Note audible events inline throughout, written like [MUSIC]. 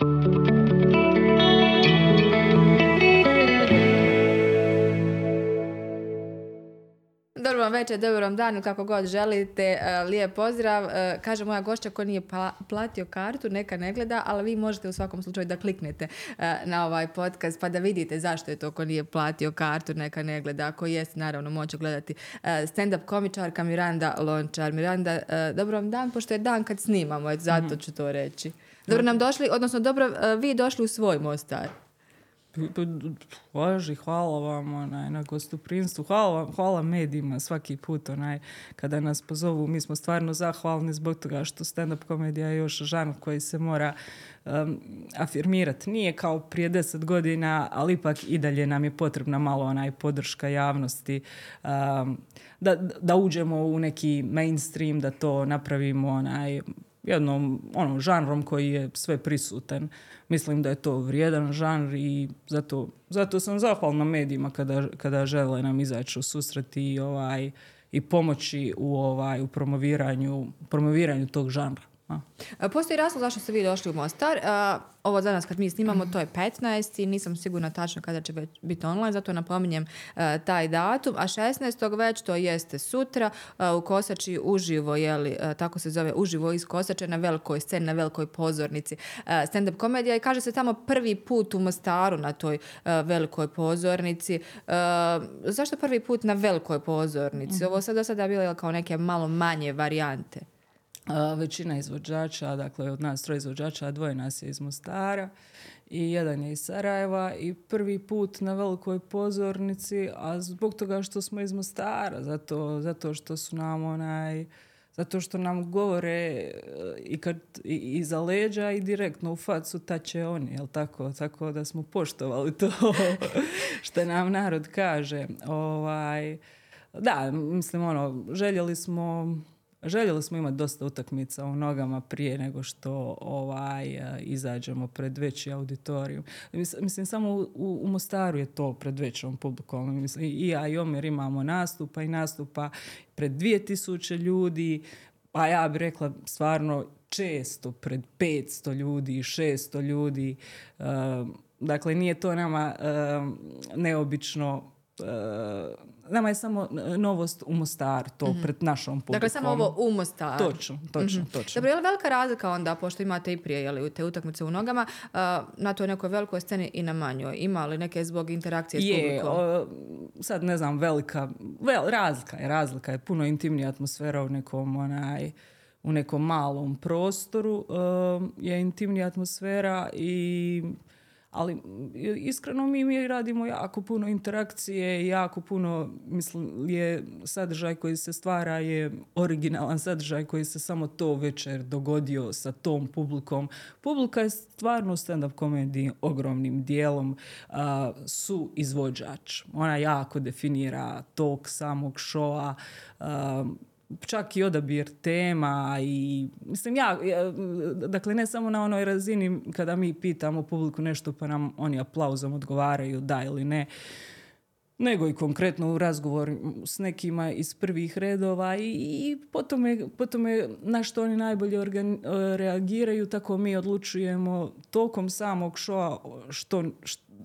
Dobro vam večer, dobro vam dan, kako god želite. E, lijep pozdrav. E, kaže moja gošća ko nije platio kartu, neka ne gleda, ali vi možete u svakom slučaju da kliknete e, na ovaj podcast pa da vidite zašto je to ko nije platio kartu, neka ne gleda. Ako jest, naravno, moće gledati stand-up komičarka Miranda Lončar. Miranda, dobro vam dan, pošto je dan kad snimamo, zato mhm. ću to reći. Dobro nam došli, odnosno dobro vi došli u svoj Mostar. Važi, hvala vam onaj, na gostoprinstvu. Hvala, hvala medijima svaki put onaj, kada nas pozovu. Mi smo stvarno zahvalni zbog toga što stand-up komedija je još žanr koji se mora um, afirmirati. Nije kao prije deset godina, ali ipak i dalje nam je potrebna malo onaj podrška javnosti. Um, da, da uđemo u neki mainstream, da to napravimo onaj jednom ono, žanrom koji je sve prisutan. Mislim da je to vrijedan žanr i zato, zato sam zahvalna medijima kada, kada žele nam izaći u susret i, ovaj, i pomoći u, ovaj, u promoviranju, promoviranju tog žanra. Postoji razlog zašto ste vi došli u Mostar. Ovo danas kad mi snimamo to je 15. i nisam sigurna tačno kada će biti online, zato napominjem taj datum. A 16. već to jeste sutra u Kosači uživo, jeli, tako se zove uživo iz Kosače na velikoj sceni, na velikoj pozornici stand-up komedija i kaže se tamo prvi put u Mostaru na toj velikoj pozornici. Zašto prvi put na velikoj pozornici? Mhm. Ovo sad do sada bilo kao neke malo manje varijante većina izvođača, dakle od nas troje izvođača, dvoje nas je iz Mostara i jedan je iz Sarajeva i prvi put na velikoj pozornici, a zbog toga što smo iz Mostara, zato, zato što su nam onaj, zato što nam govore e, i, kad, i, iza leđa i direktno u facu ta će oni, jel tako? Tako da smo poštovali to [LAUGHS] što nam narod kaže. Ovaj, da, mislim ono, željeli smo Željeli smo imati dosta utakmica u nogama prije nego što ovaj, e, izađemo pred veći auditoriju. Mislim, samo u, u Mostaru je to pred većom publikom. Mislim, I ja i Omer imamo nastupa i nastupa pred 2000 ljudi, pa ja bih rekla stvarno često pred 500 ljudi, 600 ljudi. E, dakle, nije to nama e, neobično nama je samo novost u Mostaru, to mm pred našom publikom. Dakle, samo ovo u Mostaru. Točno, točno, mm točno. Dobro, je li velika razlika onda, pošto imate i prije jeli, te utakmice u nogama, na toj nekoj velikoj sceni i na manjoj? Ima li neke zbog interakcije s je, sad ne znam, velika, vel, razlika je, razlika je puno intimnija atmosfera u nekom onaj, u nekom malom prostoru je intimnija atmosfera i ali iskreno mi, mi radimo jako puno interakcije, jako puno, mislim, je sadržaj koji se stvara je originalan sadržaj koji se samo to večer dogodio sa tom publikom. Publika je stvarno stand-up komediji ogromnim dijelom su izvođač. Ona jako definira tog samog šoa, čak i odabir tema i mislim ja, dakle ne samo na onoj razini kada mi pitamo publiku nešto pa nam oni aplauzom odgovaraju da ili ne nego i konkretno u razgovor s nekima iz prvih redova i, i potom, je, na što oni najbolje reagiraju, tako mi odlučujemo tokom samog šoa što,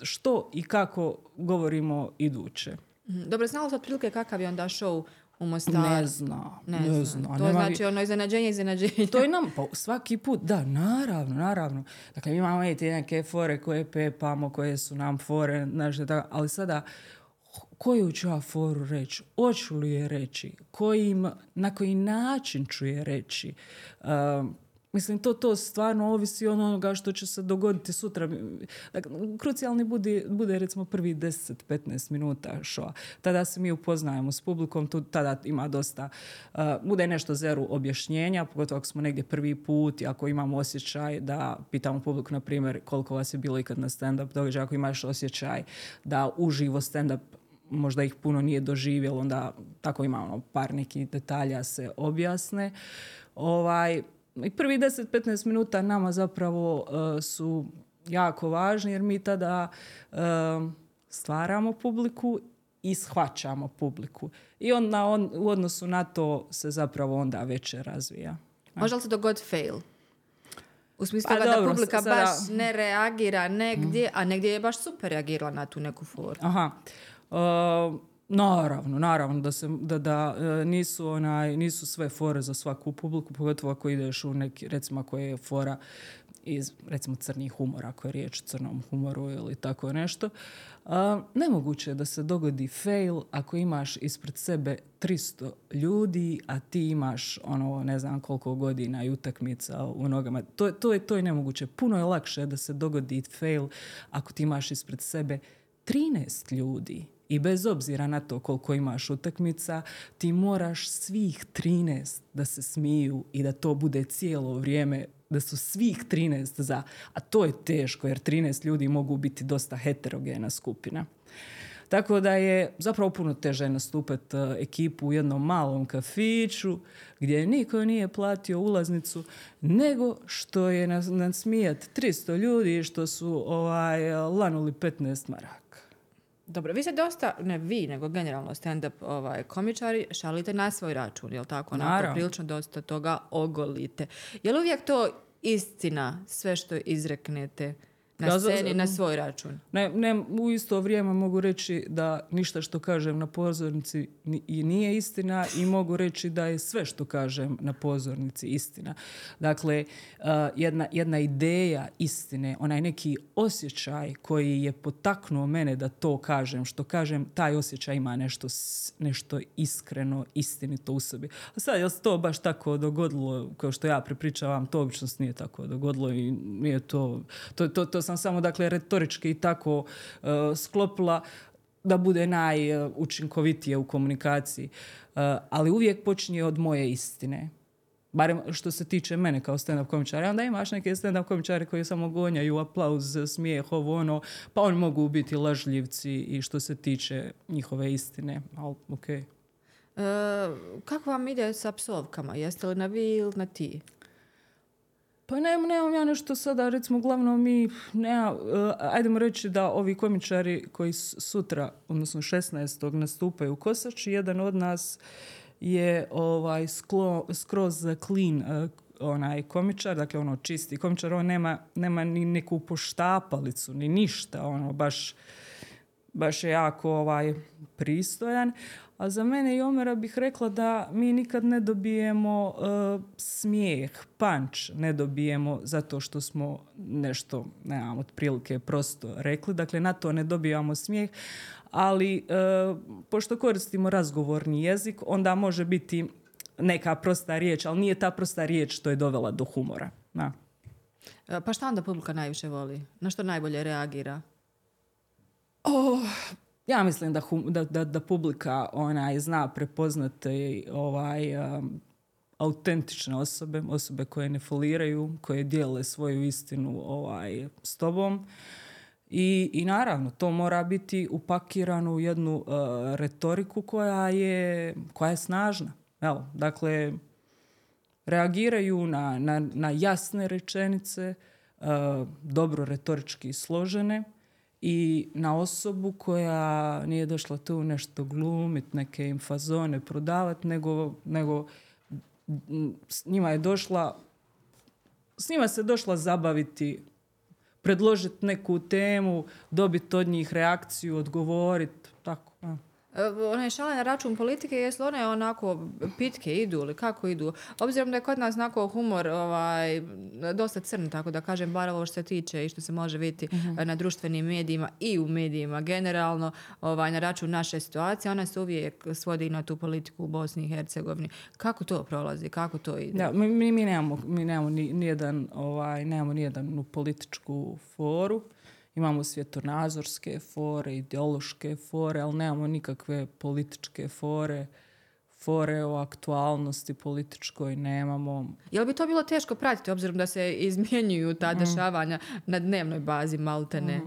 što i kako govorimo iduće. Mhm. Dobro, znalo se otprilike kakav je onda show u Mostaru? Ne zna, ne, zna. To znači ono iznenađenje, iznenađenje. To je [LAUGHS] nam, pa svaki put, da, naravno, naravno. Dakle, mi imamo i te neke fore koje pepamo, koje su nam fore, znaš, ali sada, koju ću ja foru reći? Hoću li je reći? Kojim, na koji način ću je reći? Um, Mislim, to, to stvarno ovisi od onoga što će se dogoditi sutra. Dakle, krucijalni bude, bude recimo prvi 10-15 minuta šoa. Tada se mi upoznajemo s publikom, tu, tada ima dosta, uh, bude nešto zeru objašnjenja, pogotovo ako smo negdje prvi put i ako imamo osjećaj da pitamo publiku, na primjer, koliko vas je bilo ikad na stand-up događaj, ako imaš osjećaj da uživo stand-up možda ih puno nije doživjelo, onda tako imamo par nekih detalja se objasne. Ovaj, i prvi 10-15 minuta nama zapravo uh, su jako važni jer mi tada uh, stvaramo publiku i shvaćamo publiku. I onda on, u odnosu na to se zapravo onda večer razvija. Može li se dogod fail? U smislu Pa da publika sada- baš ne reagira negdje, a negdje je baš super reagirala na tu neku foru. Aha. Uh, naravno, naravno da, se, da, da e, nisu, onaj, nisu sve fore za svaku publiku, pogotovo ako ideš u neki, recimo ako je fora iz recimo crnih humora, ako je riječ o crnom humoru ili tako nešto. A, nemoguće je da se dogodi fail ako imaš ispred sebe 300 ljudi, a ti imaš ono ne znam koliko godina i utakmica u nogama. To, to, je, to je nemoguće. Puno je lakše da se dogodi fail ako ti imaš ispred sebe 13 ljudi i bez obzira na to koliko imaš utakmica, ti moraš svih 13 da se smiju i da to bude cijelo vrijeme, da su svih 13 za. A to je teško jer 13 ljudi mogu biti dosta heterogena skupina. Tako da je zapravo puno teže nastupati e, ekipu u jednom malom kafiću gdje niko nije platio ulaznicu nego što je nas- nasmijat 300 ljudi što su ovaj, lanuli 15 maraka. Dobro, vi se dosta, ne vi, nego generalno stand-up ovaj, komičari, šalite na svoj račun, jel tako? Onako, Naravno. prilično dosta toga ogolite. Je li uvijek to istina, sve što izreknete na sceni, na svoj račun? Ne, ne, u isto vrijeme mogu reći da ništa što kažem na pozornici ni- i nije istina i mogu reći da je sve što kažem na pozornici istina. Dakle, uh, jedna, jedna ideja istine, onaj neki osjećaj koji je potaknuo mene da to kažem, što kažem, taj osjećaj ima nešto, nešto iskreno, istinito u sebi. A sad, jel se to baš tako dogodilo, kao što ja prepričavam, to obično se nije tako dogodilo i nije to, to, to, to sam samo, dakle, retorički tako uh, sklopila da bude najučinkovitije u komunikaciji. Uh, ali uvijek počinje od moje istine. Barem što se tiče mene kao stand-up komičara. Onda imaš neke stand-up komičare koji samo gonjaju aplauz, smijeh, ovo ono, pa oni mogu biti lažljivci i što se tiče njihove istine. Ali, okej. E, kako vam ide sa psovkama? Jeste li na vi ili na ti? Pa nemam, nemam ja nešto sada, recimo, uglavnom mi, nema, uh, ajdemo reći da ovi komičari koji sutra, odnosno 16. nastupaju u Kosači, jedan od nas je ovaj sklo- skroz clean uh, onaj komičar, dakle ono čisti komičar, on nema, nema ni neku poštapalicu, ni ništa, ono baš baš je jako ovaj pristojan. A za mene i Omera bih rekla da mi nikad ne dobijemo uh, smijeh, panč ne dobijemo zato što smo nešto, ne znam, otprilike prosto rekli. Dakle, na to ne dobijamo smijeh, ali uh, pošto koristimo razgovorni jezik, onda može biti neka prosta riječ, ali nije ta prosta riječ što je dovela do humora. Da. E, pa šta onda publika najviše voli? Na što najbolje reagira? Oh, ja mislim da, hum- da, da, da publika onaj, zna prepoznati ovaj, um, autentične osobe, osobe koje ne foliraju, koje dijele svoju istinu ovaj, s tobom. I, I naravno, to mora biti upakirano u jednu uh, retoriku koja je, koja je snažna. Evo, dakle, reagiraju na, na, na jasne rečenice, uh, dobro retorički složene i na osobu koja nije došla tu nešto glumit, neke im fazone prodavat, nego, nego s njima je došla s njima se došla zabaviti, predložiti neku temu, dobiti od njih reakciju, odgovoriti, One šale na račun politike, jesu one onako pitke idu ili kako idu? Obzirom da je kod nas onako humor ovaj, dosta crn, tako da kažem, bar ovo što se tiče i što se može vidjeti e, na društvenim medijima i u medijima generalno ovaj, na račun naše situacije, ona se uvijek svodi na tu politiku u Bosni i Hercegovini. Kako to prolazi? Kako to ide? Da, mi, mi, mi nemamo, mi nemamo ni, nijedan, ovaj, nemamo nijednu političku foru. Imamo svjetonazorske fore, ideološke fore, ali nemamo nikakve političke fore. Fore o aktualnosti političkoj nemamo. Jel bi to bilo teško pratiti, obzirom da se izmjenjuju ta dešavanja na dnevnoj bazi, maltene?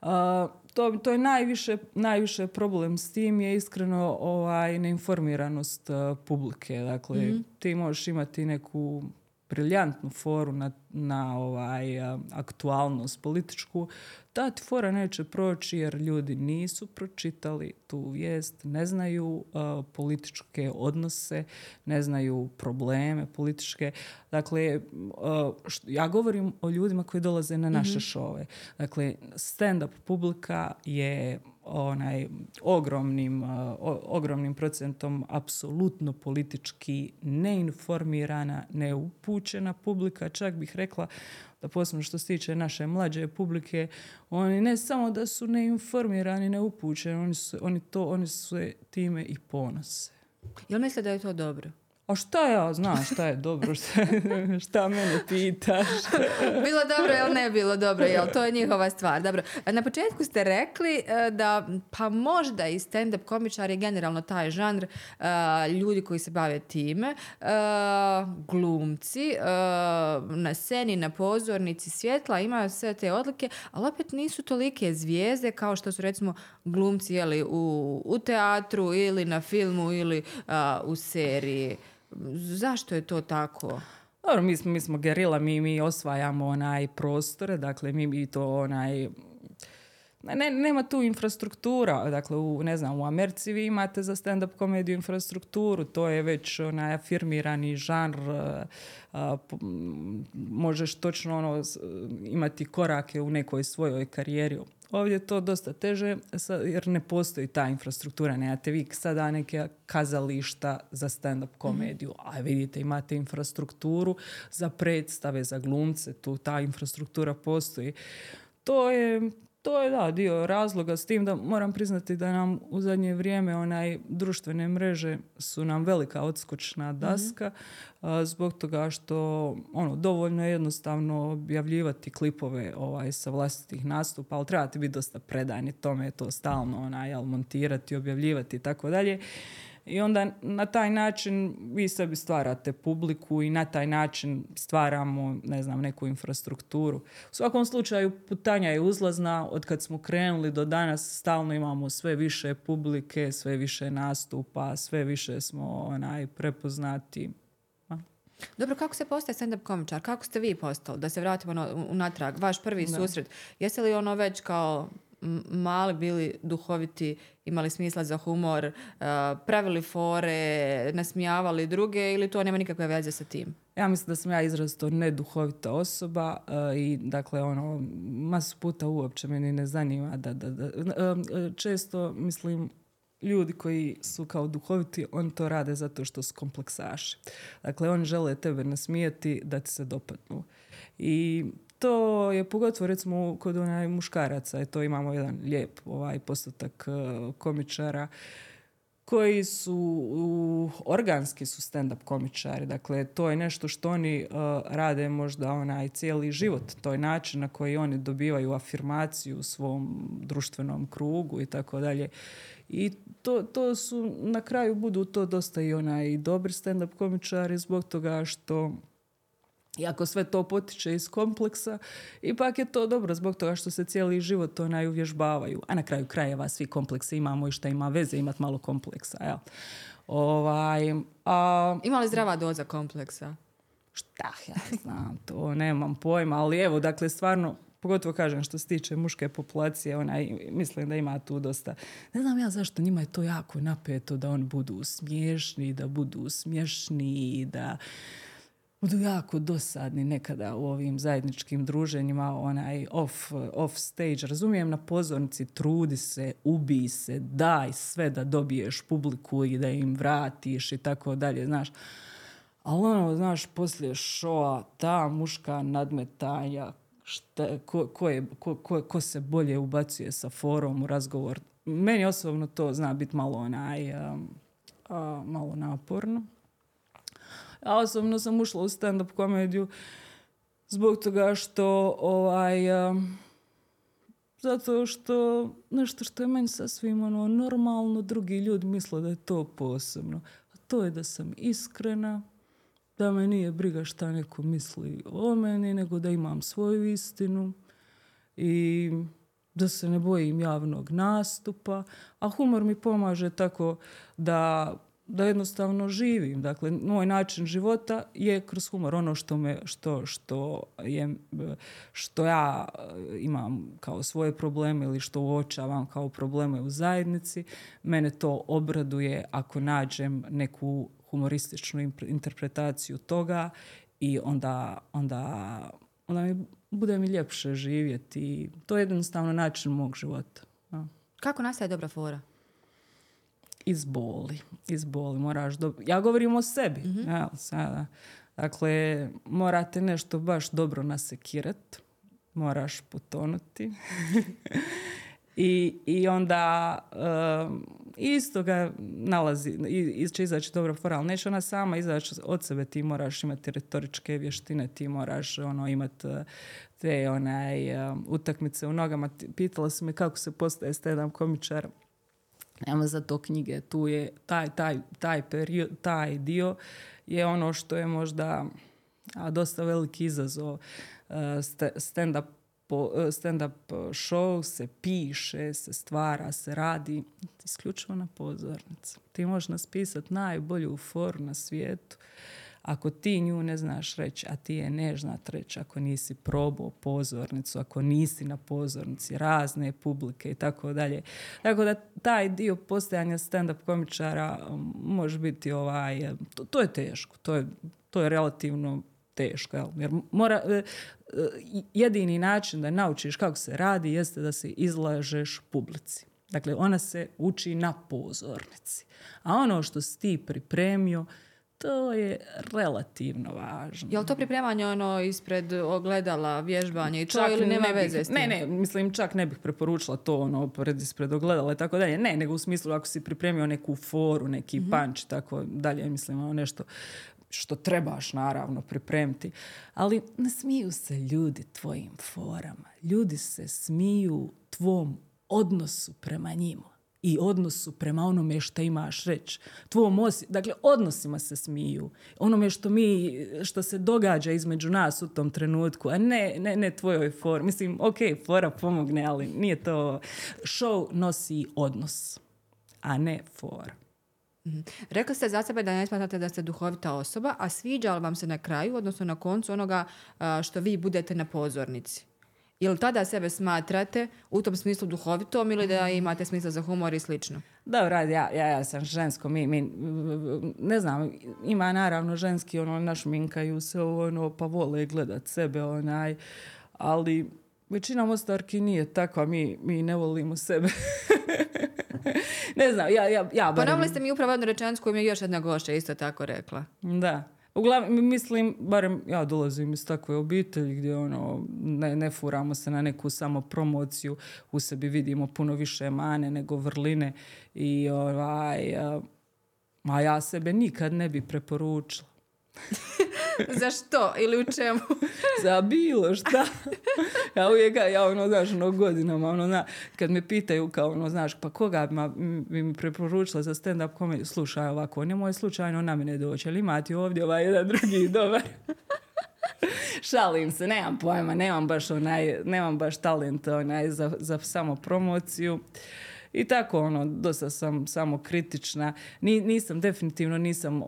A, to, to je najviše, najviše problem s tim je iskreno ovaj, neinformiranost a, publike. Dakle, ti možeš imati neku briljantnu foru na, na ovaj, aktualnost političku, ta ti fora neće proći jer ljudi nisu pročitali tu vijest, ne znaju političke odnose, ne znaju probleme političke. Dakle, ja govorim o ljudima koji dolaze na naše mm šove. Dakle, stand-up publika je onaj ogromnim, ogromnim procentom apsolutno politički neinformirana, neupućena publika, čak bih rekla da posebno što se tiče naše mlađe publike, oni ne samo da su neinformirani, neupućeni, oni, su, oni, to, oni su time i ponose. Jel misle da je to dobro? A šta ja znam šta je dobro, [LAUGHS] šta, šta mene pitaš? [LAUGHS] bilo dobro ili ne bilo dobro, jel to je njihova stvar. Dobro. Na početku ste rekli e, da pa možda i stand-up komičar je generalno taj žanr e, ljudi koji se bave time, e, glumci, na sceni, na pozornici, svjetla, imaju sve te odlike, ali opet nisu tolike zvijezde kao što su recimo glumci jeli, u, u teatru ili na filmu ili u seriji. Zašto je to tako? Dobro, mi smo, mi smo gerila, mi, mi osvajamo onaj prostore, dakle mi, mi to onaj ne, nema tu infrastruktura, dakle u, ne znam, u Americi vi imate za stand-up komediju infrastrukturu, to je već onaj afirmirani žanr, možeš točno ono, imati korake u nekoj svojoj karijeri. Ovdje je to dosta teže jer ne postoji ta infrastruktura. Nemate vi sada neke kazališta za stand-up komediju, mhm. a vidite imate infrastrukturu za predstave, za glumce, tu ta infrastruktura postoji. To je to je da dio razloga s tim da moram priznati da nam u zadnje vrijeme onaj društvene mreže su nam velika odskočna mhm. daska zbog toga što ono dovoljno je jednostavno objavljivati klipove ovaj sa vlastitih nastupa, ali trebate biti dosta predani tome to stalno onaj montirati, objavljivati i tako dalje. I onda na taj način vi sebi stvarate publiku i na taj način stvaramo, ne znam, neku infrastrukturu. U svakom slučaju putanja je uzlazna. Od kad smo krenuli do danas stalno imamo sve više publike, sve više nastupa, sve više smo onaj prepoznati. Dobro, kako se postaje stand-up komičar? Kako ste vi postali? Da se vratimo unatrag. Vaš prvi susret. Jeste li ono već kao mali bili duhoviti, imali smisla za humor, uh, pravili fore, nasmijavali druge ili to nema nikakve veze sa tim? Ja mislim da sam ja izrazito neduhovita osoba uh, i dakle ono masu puta uopće meni ne zanima da, da, da uh, često mislim ljudi koji su kao duhoviti, oni to rade zato što su kompleksaši. Dakle, oni žele tebe nasmijati da ti se dopadnu. I to je pogotovo recimo kod onaj muškaraca, je to imamo jedan lijep ovaj postotak e, komičara koji su organski su stand-up komičari. Dakle, to je nešto što oni e, rade možda onaj cijeli život. To je način na koji oni dobivaju afirmaciju u svom društvenom krugu i tako dalje. I to, to su, na kraju budu to dosta i onaj dobri stand-up komičari zbog toga što iako sve to potiče iz kompleksa, ipak je to dobro zbog toga što se cijeli život to uvježbavaju. A na kraju krajeva svi kompleksi imamo i što ima veze imati malo kompleksa. Jel? Ovaj, a... Ima li zdrava doza kompleksa? Šta ja znam, to nemam pojma, ali evo, dakle, stvarno, pogotovo kažem što se tiče muške populacije, onaj, mislim da ima tu dosta. Ne znam ja zašto njima je to jako napeto da oni budu smiješni, da budu smješni, da budu jako dosadni nekada u ovim zajedničkim druženjima, onaj off, off stage. Razumijem na pozornici, trudi se, ubi se, daj sve da dobiješ publiku i da im vratiš i tako dalje, znaš. Ali ono, znaš, poslije šoa, ta muška nadmetanja, šta, ko, ko, je, ko, ko, se bolje ubacuje sa forom u razgovor. Meni osobno to zna biti malo onaj, um, malo naporno. Ja osobno sam ušla u stand-up komediju zbog toga što ovaj, zato što nešto što je meni sasvim ono, normalno, drugi ljudi misle da je to posebno. A to je da sam iskrena, da me nije briga šta neko misli o meni, nego da imam svoju istinu i da se ne bojim javnog nastupa. A humor mi pomaže tako da da jednostavno živim. Dakle, moj način života je kroz humor. Ono što, me, što, što, je, što ja imam kao svoje probleme ili što uočavam kao probleme u zajednici, mene to obraduje ako nađem neku humorističnu interpretaciju toga i onda, onda, onda mi bude mi ljepše živjeti. To je jednostavno način mog života. Kako nastaje dobra fora? Iz boli. Iz boli. Moraš do... Ja govorim o sebi. mm sada. Dakle, morate nešto baš dobro nasekirat. Moraš potonuti. [LAUGHS] I, I onda um, isto ga nalazi, iz će izaći dobra fora, ali neće ona sama izaći od sebe, ti moraš imati retoričke vještine, ti moraš ono, imati uh, te onaj, um, utakmice u nogama. Pitala si me kako se postaje stand komičar. Nema za to knjige, tu je taj, taj, taj, period, taj dio je ono što je možda a, dosta veliki izazov uh, stand-up E, stand-up show se piše, se stvara, se radi isključivo na pozornici. Ti možeš naspisati najbolju foru na svijetu. Ako ti nju ne znaš reći, a ti je ne znat reći, ako nisi probao pozornicu, ako nisi na pozornici, razne publike i tako dalje. Tako da taj dio postojanja stand-up komičara može biti ovaj, to, to je teško, to je, to je relativno teško. Jel? Jer mora, e, e, jedini način da naučiš kako se radi jeste da se izlažeš publici. Dakle, ona se uči na pozornici. A ono što si ti pripremio, to je relativno važno. Je li to pripremanje ono ispred ogledala, vježbanje i to ili nema veze s tim? Ne, ne, mislim čak ne bih preporučila to ono pred ispred ogledala i tako dalje. Ne, nego u smislu ako si pripremio neku foru, neki mm punch, tako dalje, mislim ono nešto što trebaš naravno pripremiti. Ali ne smiju se ljudi tvojim forama. Ljudi se smiju tvom odnosu prema njima i odnosu prema onome što imaš reći. Tvom osi, dakle, odnosima se smiju. Onome što mi, što se događa između nas u tom trenutku, a ne, ne, ne tvojoj for. Mislim, ok, fora pomogne, ali nije to... Show nosi odnos, a ne for. Mhm. Rekli ste za sebe da ne smatrate da ste duhovita osoba, a sviđa li vam se na kraju, odnosno na koncu onoga što vi budete na pozornici? Jel tada sebe smatrate u tom smislu duhovitom ili da imate smisla za humor i slično? Dobro, ja, ja, ja sam žensko, mi, mi, ne znam, ima naravno ženski, ono, našminkaju se, ono, pa vole gledat sebe, onaj, ali većina mostarki nije takva, mi, mi ne volimo sebe. [LAUGHS] ne znam, ja, ja, ja barem... Ponovili ste mi upravo jednu rečenicu koju mi je još jedna gošća isto tako rekla. Da. Uglavnom, mislim, barem ja dolazim iz takve obitelji gdje ono, ne, ne furamo se na neku samo promociju, u sebi vidimo puno više mane nego vrline i ovaj, a ja sebe nikad ne bi preporučila. [LAUGHS] [LAUGHS] Za što? Ili u čemu? [LAUGHS] Za bilo šta. [LAUGHS] ja uvijek, ja ono, znaš, ono, godinama, ono, na, kad me pitaju kao, ono, znaš, pa koga bi mi preporučila za stand-up komediju, slušaj ovako, nemoj slučajno na mene doći, ali imati ovdje ovaj jedan drugi dobar. Šalim se, nemam pojma, nemam baš onaj, nemam baš talent onaj za, za samo promociju. I tako, ono, dosta sam samo kritična. Ni, nisam, definitivno nisam,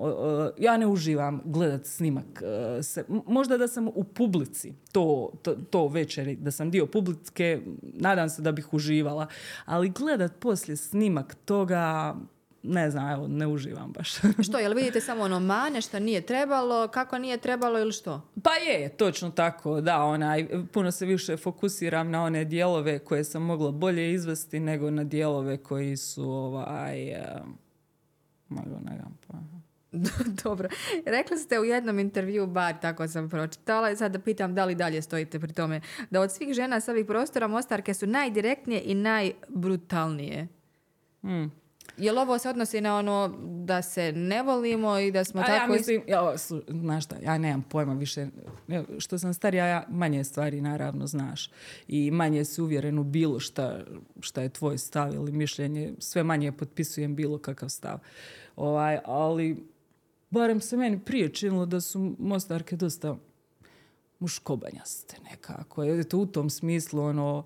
ja ne uživam gledat snimak. E, se, možda da sam u publici to, to, to večeri, da sam dio publike, nadam se da bih uživala. Ali gledat poslije snimak toga, ne znam, evo, ne uživam baš. [LAUGHS] što, jel vidite samo ono mane, što nije trebalo, kako nije trebalo ili što? Pa je, točno tako, da, onaj, puno se više fokusiram na one dijelove koje sam mogla bolje izvesti nego na dijelove koji su, ovaj, uh, ne pa. [LAUGHS] Dobro. Rekli ste u jednom intervju, bar tako sam pročitala, i sad da pitam da li dalje stojite pri tome, da od svih žena s ovih prostora Mostarke su najdirektnije i najbrutalnije. Hmm. Jel ovo se odnosi na ono da se ne volimo i da smo A tako... Ja mislim, ja, znaš šta, ja nemam pojma više. Što sam starija, ja manje stvari naravno znaš. I manje si uvjeren u bilo šta, šta je tvoj stav ili mišljenje. Sve manje potpisujem bilo kakav stav. Ovaj, ali barem se meni prije činilo da su Mostarke dosta muškobanjaste nekako. Je to u tom smislu ono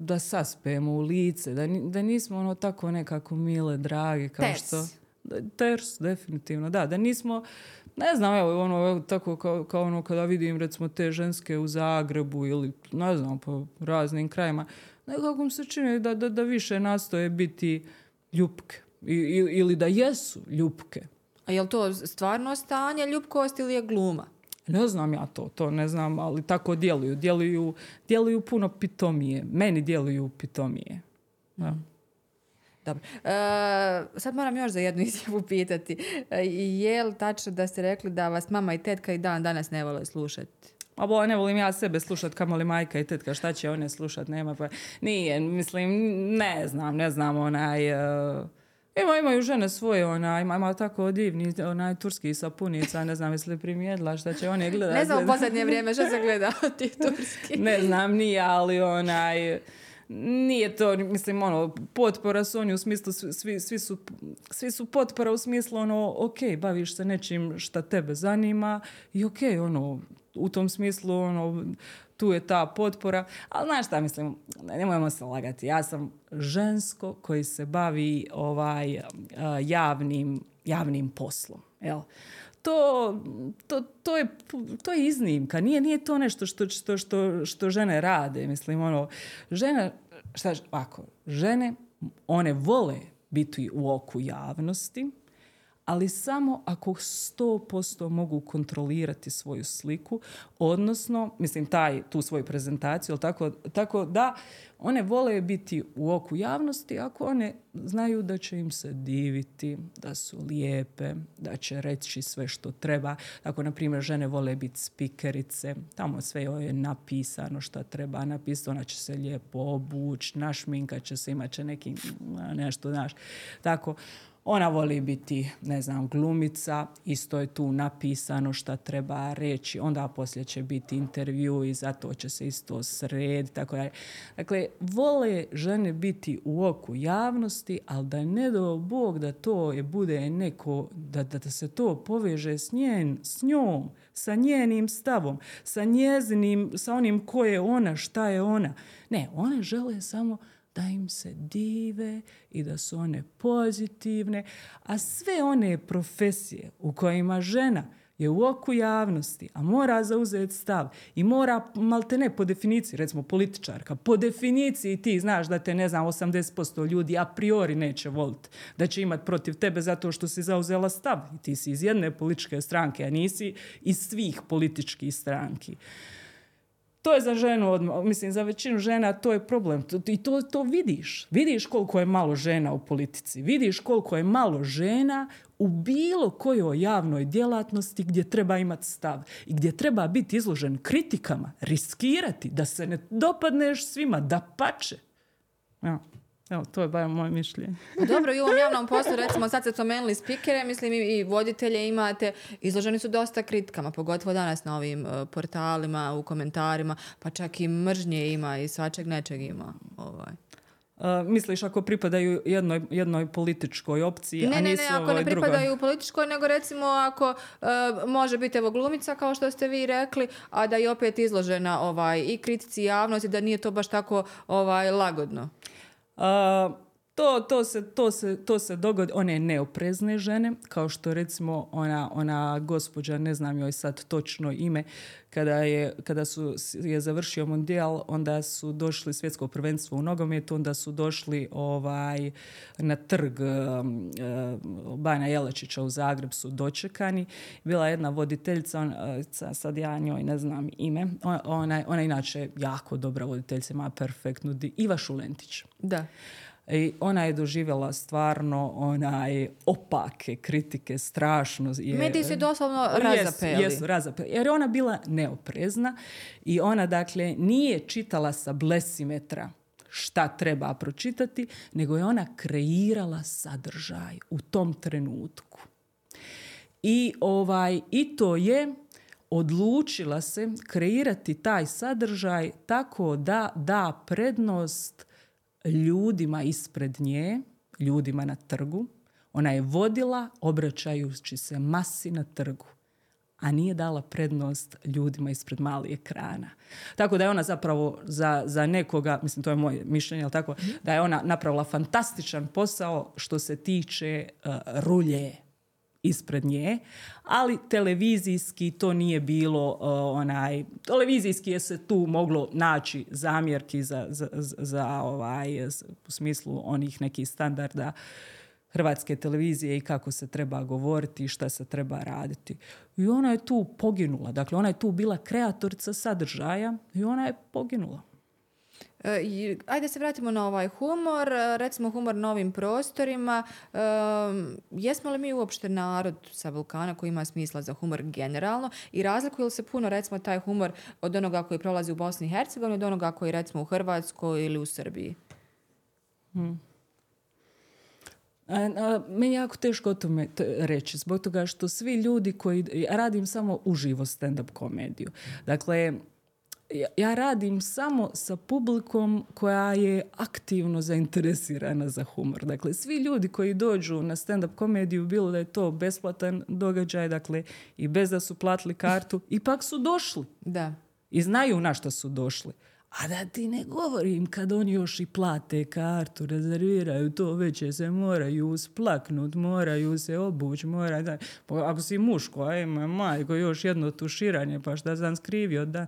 da saspemo u lice, da, da nismo ono tako nekako mile, drage, kao što... Ters, definitivno, da. Da nismo, ne znam, evo, ono, evo, tako kao, kao ono kada vidim recimo te ženske u Zagrebu ili ne znam, po raznim krajima, nekako mi se čini da, da, da više nastoje biti ljupke I, ili da jesu ljupke. A je li to stvarno stanje ljubkost ili je gluma? Ne znam ja to, to ne znam, ali tako djeluju. Djeluju, djeluju puno pitomije. Meni djeluju pitomije. Da. Dobro. E, sad moram još za jednu [LAUGHS] izjavu pitati. E, je li tačno da ste rekli da vas mama i tetka i dan danas ne vole slušati? A bo ne volim ja sebe slušat, kamoli majka i tetka, šta će one slušat, nema pa... Nije, mislim, ne znam, ne znam, onaj... e, ima, imaju žene svoje, onaj, ima, ima tako divni, onaj, turski sapunica, ne znam, jesi li primijetila šta će one gledati. Ne znam u posljednje vrijeme što se [LAUGHS] gleda tih turski. ne znam, nije, ali onaj, nije to, mislim, ono, potpora su oni u smislu, svi- svi, svi, su, svi su potpora u smislu, ono, ok, baviš se nečim šta tebe zanima i ok, ono, u tom smislu, ono, tu je ta potpora, ali znaš šta mislim, ne- nemojmo se lagati, ja sam žensko koji se bavi ovaj a, javnim, javnim poslom, jel? To, to, to, je, to je iznimka, nije, nije to nešto što, što, što, što žene rade, mislim, ono, žene, šta, ovako, žene, one vole biti u oku javnosti, ali samo ako 100% mogu kontrolirati svoju sliku, odnosno, mislim, taj, tu svoju prezentaciju, jel tako, tako da one vole biti u oku javnosti ako one znaju da će im se diviti, da su lijepe, da će reći sve što treba. Tako, na primjer, žene vole biti spikerice, tamo sve je napisano šta treba napisati, ona će se lijepo obući, našminkat će se, imat će neki nešto, znaš. Tako, ona voli biti, ne znam, glumica, isto je tu napisano šta treba reći, onda poslije će biti intervju i zato će se isto srediti, tako dalje. Dakle, vole žene biti u oku javnosti, ali da ne do Bog da to je bude neko, da, da, da se to poveže s, njen, s njom, sa njenim stavom, sa njezinim, sa onim ko je ona, šta je ona. Ne, one žele samo da im se dive i da su one pozitivne, a sve one profesije u kojima žena je u oku javnosti, a mora zauzeti stav i mora, malte ne po definiciji, recimo političarka, po definiciji ti znaš da te, ne znam, 80% ljudi a priori neće voliti, da će imati protiv tebe zato što si zauzela stav i ti si iz jedne političke stranke, a nisi iz svih političkih stranki. To je za ženu, odmah, mislim za većinu žena to je problem. I to, to vidiš. Vidiš koliko je malo žena u politici. Vidiš koliko je malo žena u bilo kojoj javnoj djelatnosti gdje treba imati stav i gdje treba biti izložen kritikama, riskirati, da se ne dopadneš svima, da pače. Evo, evo to je bar moje mišljenje. Pa Dobro, i u ovom javnom poslu, recimo sad ste spomenuli spikere, mislim i, voditelje imate, izloženi su dosta kritikama, pogotovo danas na ovim e, portalima, u komentarima, pa čak i mržnje ima i svačeg nečeg ima. Ovaj. Uh, misliš ako pripadaju jednoj, jednoj političkoj opciji, a Ne, ne, ne, nisu ako ne drugoj? pripadaju političkoj, nego recimo ako e, može biti evo glumica, kao što ste vi rekli, a da je opet izložena ovaj, i kritici javnosti, da nije to baš tako ovaj, lagodno. A, to, to, se, to, se, to se dogodi, one neoprezne žene, kao što recimo ona, ona gospođa, ne znam joj sad točno ime, kada je, kada su, je završio mondijal, onda su došli svjetsko prvenstvo u nogometu, onda su došli ovaj, na trg um, uh, Bana Jelačića u Zagreb su dočekani. Bila je jedna voditeljica, on, uh, sa- sad ja njoj ne znam ime, ona, ona, inače jako dobra voditeljica, ima perfektnu, Iva Šulentić. Da. I ona je doživjela stvarno onaj opake kritike, strašno je. Mediji su je doslovno razapeli. Jesu, razapeli. Jer je ona bila neoprezna i ona dakle nije čitala sa blesimetra šta treba pročitati, nego je ona kreirala sadržaj u tom trenutku. I, ovaj, I to je odlučila se kreirati taj sadržaj tako da da prednost ljudima ispred nje, ljudima na trgu. Ona je vodila obraćajući se masi na trgu. a nije dala prednost ljudima ispred malih ekrana. Tako da je ona zapravo za, za nekoga, mislim to je moje mišljenje, ali tako, da je ona napravila fantastičan posao što se tiče uh, rulje ispred nje, ali televizijski to nije bilo uh, onaj, televizijski je se tu moglo naći zamjerki za, za, za ovaj, u smislu onih nekih standarda hrvatske televizije i kako se treba govoriti i šta se treba raditi. I ona je tu poginula. Dakle, ona je tu bila kreatorica sadržaja i ona je poginula. E, ajde se vratimo na ovaj humor, e, recimo humor na ovim prostorima. E, jesmo li mi uopšte narod sa Balkana koji ima smisla za humor generalno i razlikuje li se puno recimo taj humor od onoga koji prolazi u Bosni i Hercegovini od onoga koji recimo u Hrvatskoj ili u Srbiji? Hmm. meni je jako teško o tome reći, zbog toga što svi ljudi koji, radim samo uživo stand-up komediju. Dakle, ja radim samo sa publikom koja je aktivno zainteresirana za humor. Dakle, svi ljudi koji dođu na stand-up komediju, bilo da je to besplatan događaj, dakle, i bez da su platili kartu, [LAUGHS] ipak su došli. Da. I znaju na što su došli. A da ti ne govorim kad oni još i plate kartu, rezerviraju to, već se moraju splaknut, moraju se obući, moraju da... Pa ako si muško, ajme majko, još jedno tuširanje, pa šta sam skrivio, da...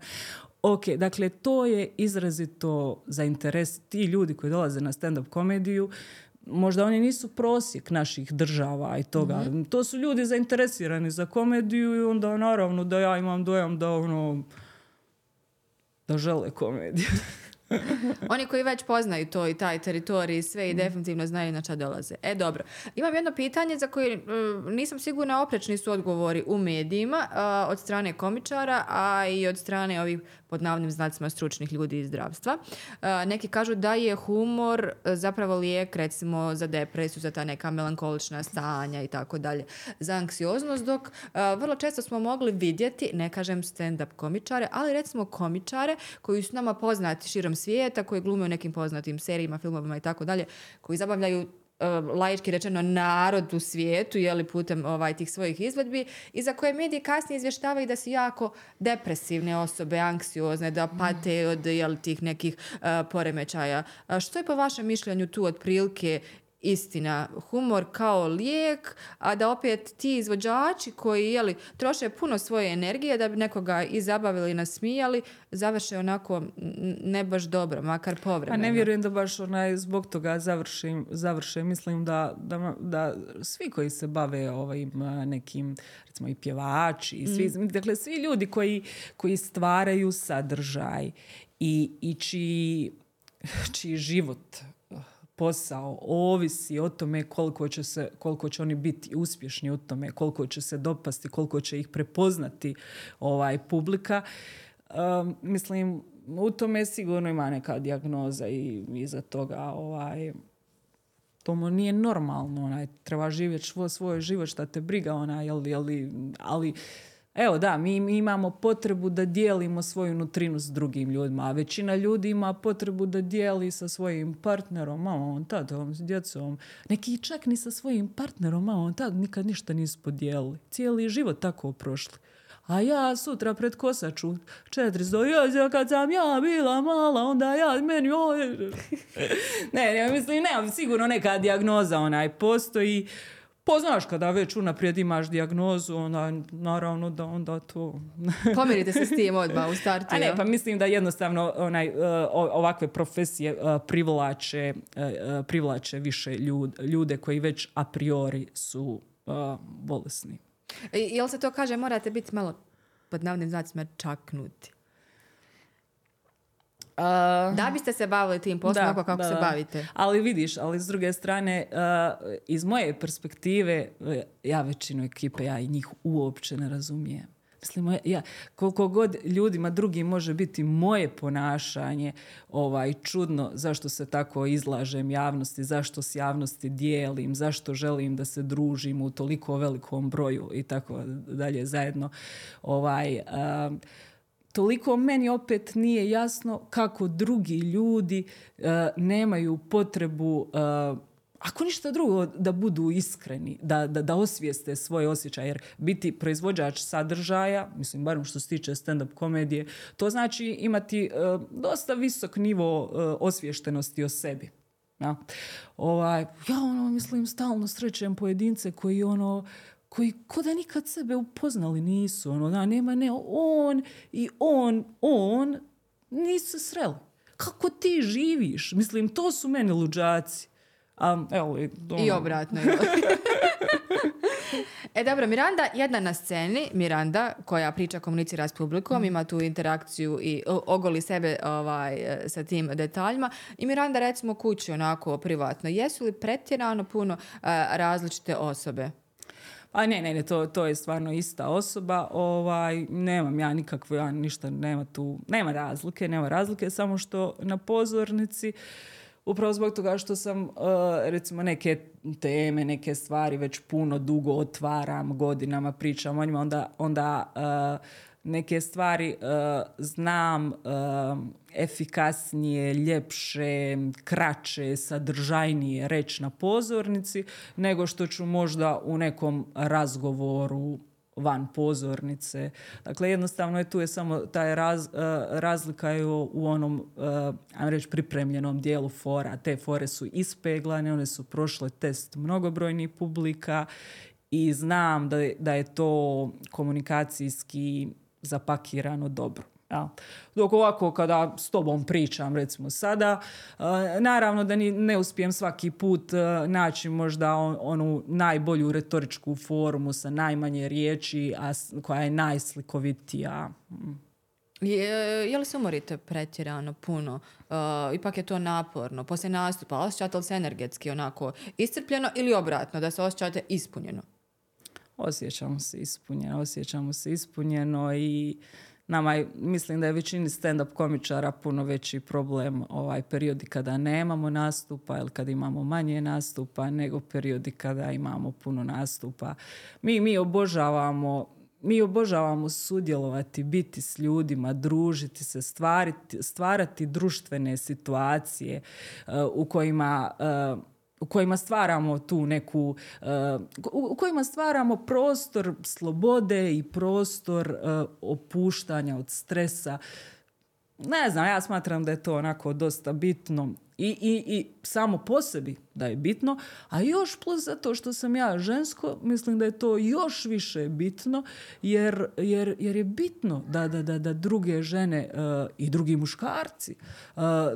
Ok, dakle, to je izrazito za interes ti ljudi koji dolaze na stand-up komediju, možda oni nisu prosjek naših država i toga. Mhm. To su ljudi zainteresirani za komediju i onda naravno da ja imam dojam da ono da žele komediju. [LAUGHS] Oni koji već poznaju to i taj teritorij i sve i mm. definitivno znaju na šta dolaze. E, dobro. Imam jedno pitanje za koje mm, nisam sigurna oprečni su odgovori u medijima od strane komičara, a i od strane ovih pod navodnim znacima stručnih ljudi iz zdravstva. Neki kažu da je humor e, zapravo lijek recimo za depresiju, za ta neka melankolična stanja i tako dalje, za anksioznost, dok vrlo često smo mogli vidjeti, ne kažem stand-up komičare, ali recimo komičare koji su nama poznati širom svijeta, koji glume u nekim poznatim serijima, filmovima i tako dalje, koji zabavljaju e, laički rečeno narod u svijetu li putem ovaj, tih svojih izvedbi i za koje mediji kasnije izvještavaju da su jako depresivne osobe, anksiozne, da pate od jel, tih nekih uh, poremećaja. što je po vašem mišljenju tu otprilike istina, humor kao lijek, a da opet ti izvođači koji jeli, troše puno svoje energije da bi nekoga i zabavili i nasmijali, završe onako ne baš dobro, makar povremeno. A ne vjerujem da baš onaj zbog toga završim, završe. Mislim da, da, da, svi koji se bave ovim nekim, recimo i pjevači, i svi, mm. dakle svi ljudi koji, koji stvaraju sadržaj i, i čiji, čiji život posao ovisi o tome koliko će, se, koliko će oni biti uspješni u tome, koliko će se dopasti, koliko će ih prepoznati ovaj publika. Um, mislim, u tome sigurno ima neka dijagnoza i iza toga ovaj, to mu nije normalno, onaj, treba živjeti svoj, svoj život, šta te briga, onaj, ali, ali, ali Evo da, mi, imamo potrebu da dijelimo svoju nutrinu s drugim ljudima, a većina ljudi ima potrebu da dijeli sa svojim partnerom, mamom, tatom, s djecom. Neki čak ni sa svojim partnerom, mamom, tad nikad ništa nisu podijelili. Cijeli život tako prošli. A ja sutra pred kosaču 400, ja kad sam ja bila mala, onda ja, meni [LAUGHS] ne, ne, mislim, ne, sigurno neka dijagnoza onaj postoji. Poznaš kada već unaprijed imaš dijagnozu, onda naravno da onda to... [LAUGHS] Pomirite se s tim odmah u startu. A ne, pa mislim da jednostavno onaj, e, ovakve profesije e, privlače, e, privlače više ljude koji već a priori su bolesni. Jel se to kaže morate biti malo pod navodnim znacima čaknuti? Da biste se bavili tim poslom kako se bavite. Ali vidiš, ali s druge strane, iz moje perspektive, ja većinu ekipe, ja i njih uopće ne razumijem. Mislim, ja, koliko god ljudima drugim može biti moje ponašanje ovaj, čudno, zašto se tako izlažem javnosti, zašto s javnosti dijelim, zašto želim da se družim u toliko velikom broju i tako dalje zajedno. Ovaj, toliko meni opet nije jasno kako drugi ljudi uh, nemaju potrebu uh, ako ništa drugo, da budu iskreni, da, da, da osvijeste svoje osjećaje. Jer biti proizvođač sadržaja, mislim, barem što se tiče stand-up komedije, to znači imati uh, dosta visok nivo osviještenosti o sebi. Ja. Ovaj, ja ono, mislim, stalno srećem pojedince koji ono, koji ko da nikad sebe upoznali nisu. Ono, da, nema, ne, on i on, on nisu se sreli. Kako ti živiš? Mislim, to su meni luđaci. A, evo, i, I obratno. [LAUGHS] e dobro, Miranda jedna na sceni, Miranda koja priča, komunicira s publikom, mm. ima tu interakciju i ogoli sebe ovaj, sa tim detaljima. I Miranda recimo kući onako privatno. Jesu li pretjerano puno uh, različite osobe? A ne, ne, ne, to, to je stvarno ista osoba. Ovaj, nemam ja nikakvo, ja ništa, nema tu, nema razlike, nema razlike, samo što na pozornici upravo zbog toga što sam uh, recimo neke teme, neke stvari već puno dugo otvaram, godinama pričam o njima, onda, onda uh, neke stvari uh, znam efikasnije, ljepše, kraće, sadržajnije reći na pozornici nego što ću možda u nekom razgovoru van pozornice. Dakle, jednostavno je tu je samo taj raz, uh, razlika je u, onom, ajmo reći, pripremljenom dijelu fora. Te fore su ispeglane, one su prošle test mnogobrojnih publika i znam da, da je to komunikacijski zapakirano dobro. Ja. Dok ovako kada s tobom pričam recimo sada, uh, naravno da ni, ne uspijem svaki put uh, naći možda on, onu najbolju retoričku formu sa najmanje riječi, a koja je najslikovitija. Je, je li se umorite pretjerano puno? Uh, ipak je to naporno. Poslije nastupa osjećate li se energetski onako iscrpljeno ili obratno, da se osjećate ispunjeno? Osjećamo se ispunjeno, osjećamo se ispunjeno i nama mislim da je većini stand-up komičara puno veći problem ovaj periodi kada nemamo nastupa ili kada imamo manje nastupa nego periodi kada imamo puno nastupa. Mi, mi obožavamo mi obožavamo sudjelovati, biti s ljudima, družiti se, stvariti, stvarati društvene situacije uh, u kojima uh, u kojima stvaramo tu neku, uh, u kojima stvaramo prostor slobode i prostor uh, opuštanja od stresa. Ne znam, ja smatram da je to onako dosta bitno i, i, i samo po sebi da je bitno, a još plus zato što sam ja žensko, mislim da je to još više bitno jer, jer, jer je bitno da, da, da, da druge žene uh, i drugi muškarci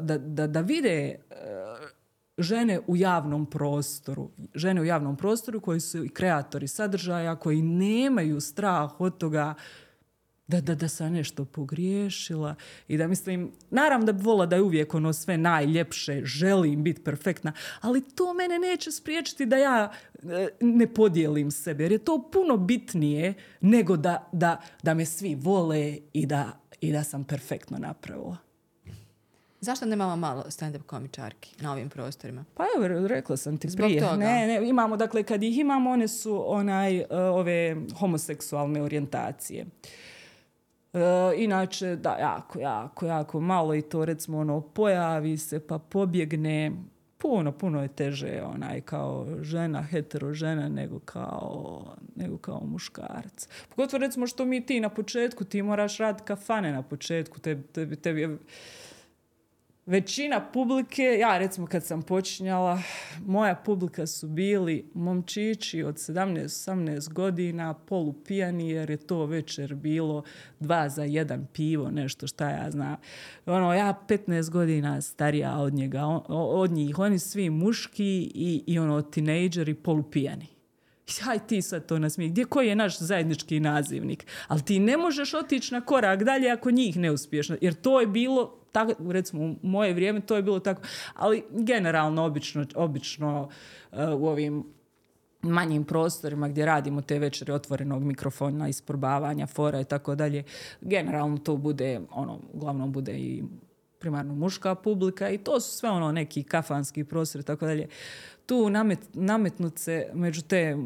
da, da, da vide žene u javnom prostoru. Žene u javnom prostoru koji su i kreatori sadržaja, koji nemaju strah od toga da, da, da sam nešto pogriješila i da mislim, naravno da bi vola da je uvijek ono sve najljepše, želim biti perfektna, ali to mene neće spriječiti da ja e, ne podijelim sebe, jer je to puno bitnije nego da, da, da me svi vole i da, i da sam perfektno napravila. Zašto nemamo malo stand-up komičarki na ovim prostorima? Pa evo, rekla sam ti Zbog prije. Toga. Ne, ne, imamo, dakle, kad ih imamo, one su onaj, uh, ove homoseksualne orijentacije. Uh, inače, da, jako, jako, jako malo i to recimo ono pojavi se pa pobjegne. Puno, puno je teže onaj kao žena, hetero žena nego kao, nego kao muškarac. Pogotovo recimo što mi ti na početku, ti moraš raditi kafane na početku, tebi, tebi, tebi većina publike, ja recimo kad sam počinjala, moja publika su bili momčići od 17-18 godina, polupijani jer je to večer bilo dva za jedan pivo, nešto šta ja znam. Ono, ja 15 godina starija od njega, od njih, oni svi muški i, i ono, tinejdžeri polupijani. Aj ti sad to nasmijeh. Gdje koji je naš zajednički nazivnik? Ali ti ne možeš otići na korak dalje ako njih ne uspiješ. Jer to je bilo tako, recimo u moje vrijeme to je bilo tako, ali generalno obično, obično uh, u ovim manjim prostorima gdje radimo te večeri otvorenog mikrofona, isprobavanja, fora i tako dalje, generalno to bude, ono, uglavnom bude i primarno muška publika i to su sve ono neki kafanski prostori i tako dalje. Tu namet, nametnut se među te,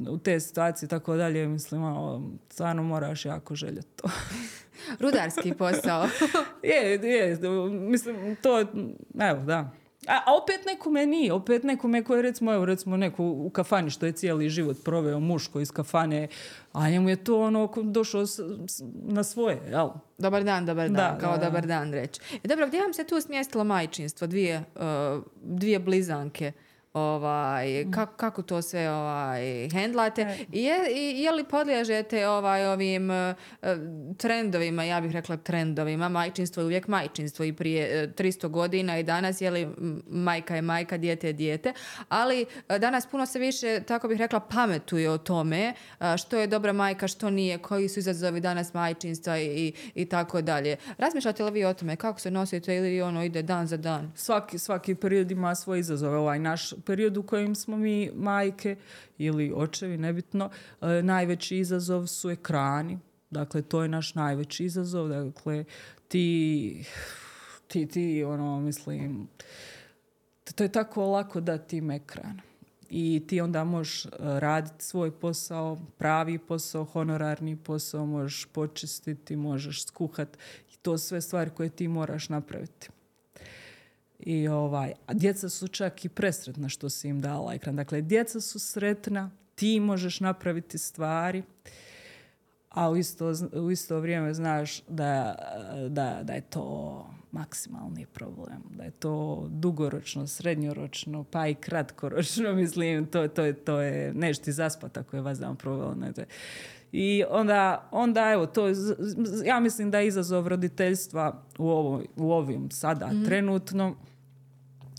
u te situacije tako dalje, mislim, ono, stvarno moraš jako željeti to. [LAUGHS] Rudarski posao. [LAUGHS] je, je, mislim, to, evo, da. A, a opet nekome nije, opet nekome koji recimo, evo recimo neko u kafani što je cijeli život proveo muško iz kafane, a njemu je to ono došao s- s- na svoje, jel? Dobar dan, dobar dan, Da, kao da, da. dobar dan reći. E, dobro, gdje vam se tu smjestilo majčinstvo, dvije, uh, dvije blizanke? Ovaj, Mm. kako, kako to sve ovaj, hendlate? I je, i, je li podliježete ovaj, ovim uh, trendovima, ja bih rekla trendovima, majčinstvo je uvijek majčinstvo i prije uh, 300 godina i danas je li majka je majka, dijete je dijete, ali danas puno se više, tako bih rekla, pametuje o tome što je dobra majka, što nije, koji su izazovi danas majčinstva i, i, i tako dalje. Razmišljate li vi o tome kako se nosite ili ono ide dan za dan? Svaki, svaki period ima svoje izazove. Ovaj naš period u kojem smo mi majke ili očevi, nebitno, e, najveći izazov su ekrani. Dakle, to je naš najveći izazov. Dakle, ti, ti, ti, ono, mislim, to je tako lako da ti im ekran. I ti onda možeš e, raditi svoj posao, pravi posao, honorarni posao, možeš počistiti, možeš skuhati. I to sve stvari koje ti moraš napraviti. I ovaj, a djeca su čak i presretna što si im dala ekran. Dakle, djeca su sretna, ti možeš napraviti stvari, a u isto, u isto vrijeme znaš da, da, da je to maksimalni problem, da je to dugoročno, srednjoročno, pa i kratkoročno, [LAUGHS] mislim, to, to, je, to je, neš ti zaspat ako je vas dan je- I onda, onda evo, to, ja mislim da je izazov roditeljstva u, ovoj, u ovim sada trenutno,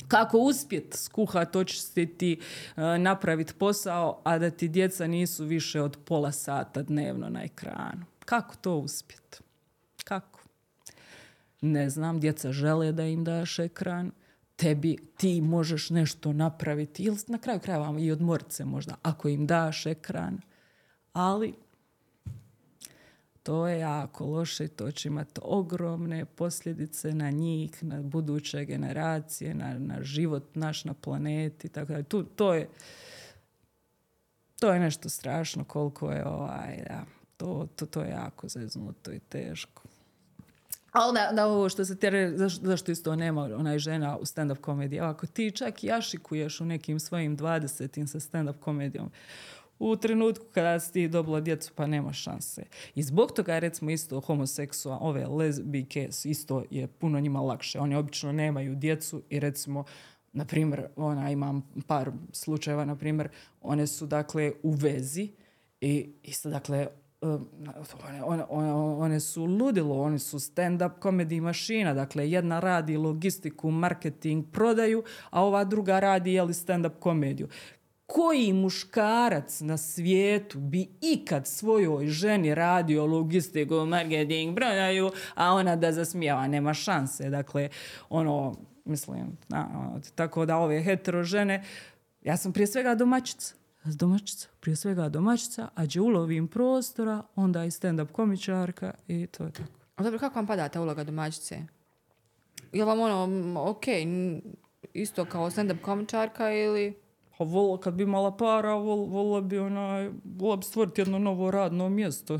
kako uspjet skuhat, očistiti, e, napraviti posao, a da ti djeca nisu više od pola sata dnevno na ekranu. Kako to uspjet? Kako? Ne znam, djeca žele da im daš ekran, tebi, ti možeš nešto napraviti, ili na kraju krajeva i odmorit se možda, ako im daš ekran, ali to je jako loše i to će imati ogromne posljedice na njih, na buduće generacije, na, na život naš na planeti. Tako da, tu, to je to je nešto strašno koliko je ovaj, da, to, to, to je jako zeznuto i teško. Ali da, da ovo što se tere, zašto, zašto isto nema onaj žena u stand-up komediji? Ako ti čak jašikuješ u nekim svojim 20 sa stand-up komedijom, u trenutku kada si ti dobila djecu pa nema šanse. I zbog toga recimo isto homoseksual, ove lezbijke su isto je puno njima lakše. Oni obično nemaju djecu i recimo na primjer, ona imam par slučajeva, na primjer, one su dakle u vezi i isto dakle um, one, one, one, su ludilo, oni su stand-up komedi mašina, dakle jedna radi logistiku, marketing, prodaju, a ova druga radi jeli stand-up komediju. Koji muškarac na svijetu bi ikad svojoj ženi radio logistiku, marketing, prodaju, a ona da zasmijava, nema šanse. Dakle, ono, mislim, na, ono, tako da ove hetero žene, ja sam prije svega domaćica, domaćica, prije svega domaćica, a gdje ulovim prostora, onda i stand-up komičarka i to je tako. Dobro, kako vam pada ta uloga domaćice? Je vam ono, ok, isto kao stand-up komičarka ili... A vola, kad bi imala para, vol, vola bi onaj, vola bi stvoriti jedno novo radno mjesto. [LAUGHS]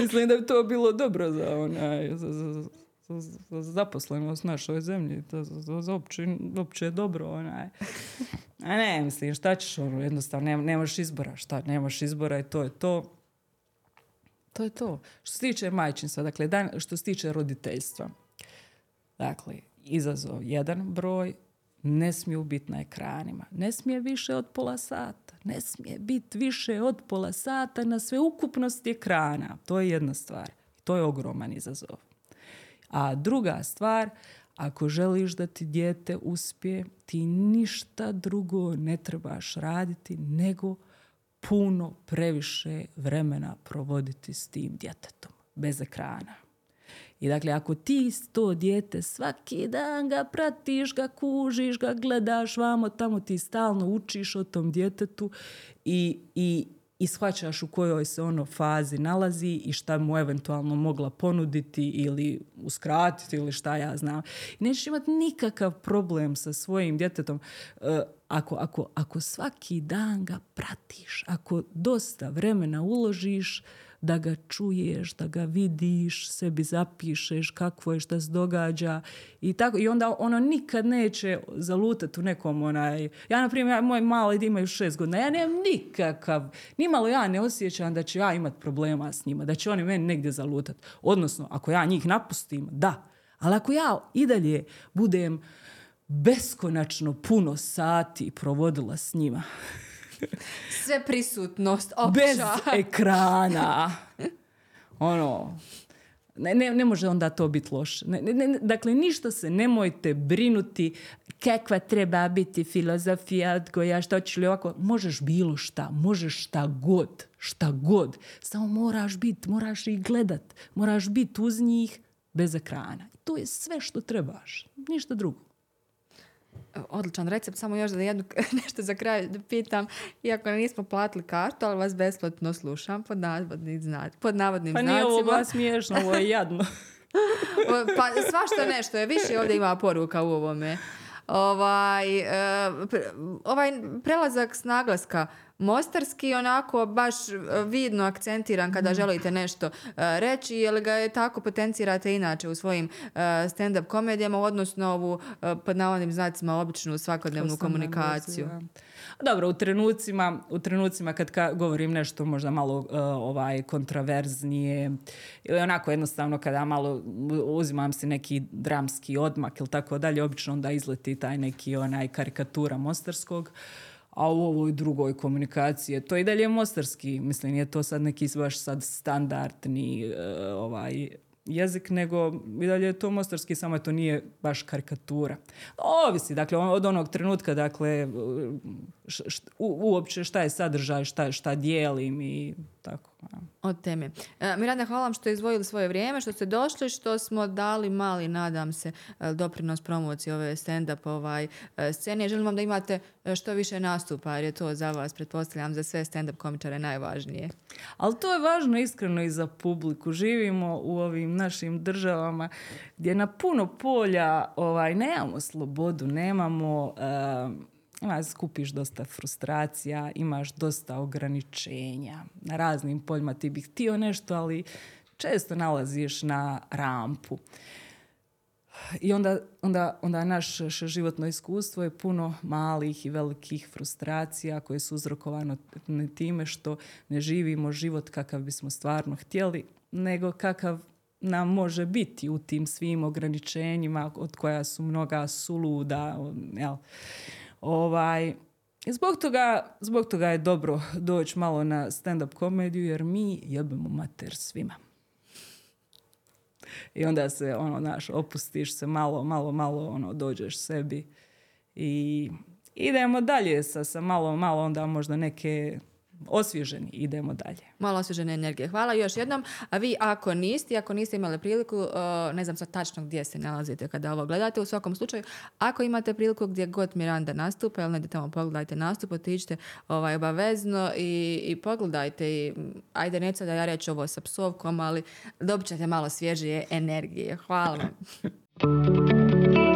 Mislim da bi to bilo dobro za onaj, za, za, za, za- za zaposlenost našoj zemlji, za, za, za, za opće, opće dobro, onaj. A ne, mislim, šta ćeš, ono, jednostavno, nema, nemaš izbora, šta, nemaš izbora i to je to. To je to. Što se tiče majčinstva, dakle, dan, što se tiče roditeljstva, Dakle, izazov jedan broj, ne smiju biti na ekranima. Ne smije više od pola sata. Ne smije biti više od pola sata na sveukupnosti ekrana. To je jedna stvar. To je ogroman izazov. A druga stvar, ako želiš da ti dijete uspije, ti ništa drugo ne trebaš raditi nego puno previše vremena provoditi s tim djetetom, bez ekrana. I dakle, ako ti to dijete svaki dan ga pratiš, ga kužiš, ga gledaš vamo, tamo ti stalno učiš o tom djetetu i, i, i shvaćaš u kojoj se ono fazi nalazi i šta mu eventualno mogla ponuditi ili uskratiti ili šta ja znam. I nećeš imati nikakav problem sa svojim djetetom e, ako, ako, ako svaki dan ga pratiš, ako dosta vremena uložiš da ga čuješ, da ga vidiš, sebi zapišeš kakvo je šta se događa i tako. I onda ono nikad neće zalutati u nekom onaj... Ja, na primjer, moj mali imaju šest godina, ja nemam nikakav, nimalo ja ne osjećam da će ja imat problema s njima, da će oni meni negdje zalutati. Odnosno, ako ja njih napustim, da. Ali ako ja i dalje budem beskonačno puno sati provodila s njima. [LAUGHS] Sve prisutnost, opća. Bez ekrana. Ono, ne, ne, ne može onda to biti loše. Dakle, ništa se nemojte brinuti kakva treba biti filozofija odgoja, što će li ovako. Možeš bilo šta, možeš šta god, šta god. Samo moraš biti, moraš ih gledat, moraš biti uz njih bez ekrana. To je sve što trebaš, ništa drugo. Odličan recept, samo još da jednu [LAUGHS] nešto za kraj da pitam. Iako nismo platili kartu, ali vas besplatno slušam pod navodnim, zna, pod navodnim pa znacima. Pa nije ovo smiješno, ovo je jadno. [LAUGHS] pa svašta nešto je, više ovdje ima poruka u ovome. Ovaj, e, ovaj prelazak s naglaska mostarski onako baš e, vidno akcentiran kada mhm. želite nešto e, reći ili ga je tako potencirate inače u svojim stand-up komedijama odnosno ovu pod navodnim znacima običnu svakodnevnu komunikaciju. Dobro, u trenucima, u trenucima kad ka, govorim nešto možda malo ovaj kontraverznije ili onako jednostavno kada malo uzimam si neki dramski odmak ili tako dalje, obično onda izleti taj neki onaj karikatura mostarskog a u ovoj drugoj komunikaciji to i dalje mostarski, mislim je to sad neki baš sad standardni uh, ovaj jezik, nego i dalje je to mostarski, samo to nije baš karikatura. Ovisi, dakle, od onog trenutka, dakle, uopće šta je sadržaj, šta, šta dijelim i tako. Od teme. E, Miranda, hvala vam što ste izdvojili svoje vrijeme, što ste došli, što smo dali mali, nadam se, e, doprinos promociji ove stand-up ovaj, e, scene. Želim vam da imate što više nastupa, jer je to za vas, pretpostavljam, za sve stand-up komičare najvažnije. Ali to je važno iskreno i za publiku. Živimo u ovim našim državama gdje na puno polja ovaj, nemamo slobodu, nemamo ima, skupiš dosta frustracija, imaš dosta ograničenja na raznim poljima. Ti bih htio nešto, ali često nalaziš na rampu. I onda, onda, onda naše životno iskustvo je puno malih i velikih frustracija koje su uzrokovane time što ne živimo život kakav bismo stvarno htjeli, nego kakav nam može biti u tim svim ograničenjima od koja su mnoga suluda. Jel? Ovaj, zbog toga, zbog toga je dobro doći malo na stand-up komediju jer mi jebemo mater svima. I onda se, ono, naš, opustiš se malo, malo, malo, ono, dođeš sebi i idemo dalje sa, sa malo, malo onda možda neke osvježeni, idemo dalje. Malo osvježene energije. Hvala još jednom. A vi ako niste, ako niste imali priliku, uh, ne znam sad tačno gdje se nalazite kada ovo gledate, u svakom slučaju, ako imate priliku gdje god Miranda nastupa, ili ne tamo pogledajte nastup, otiđite ovaj, obavezno i, i pogledajte. I, ajde, neću da ja reći ovo sa psovkom, ali dobit ćete malo svježije energije. Hvala vam. [LAUGHS]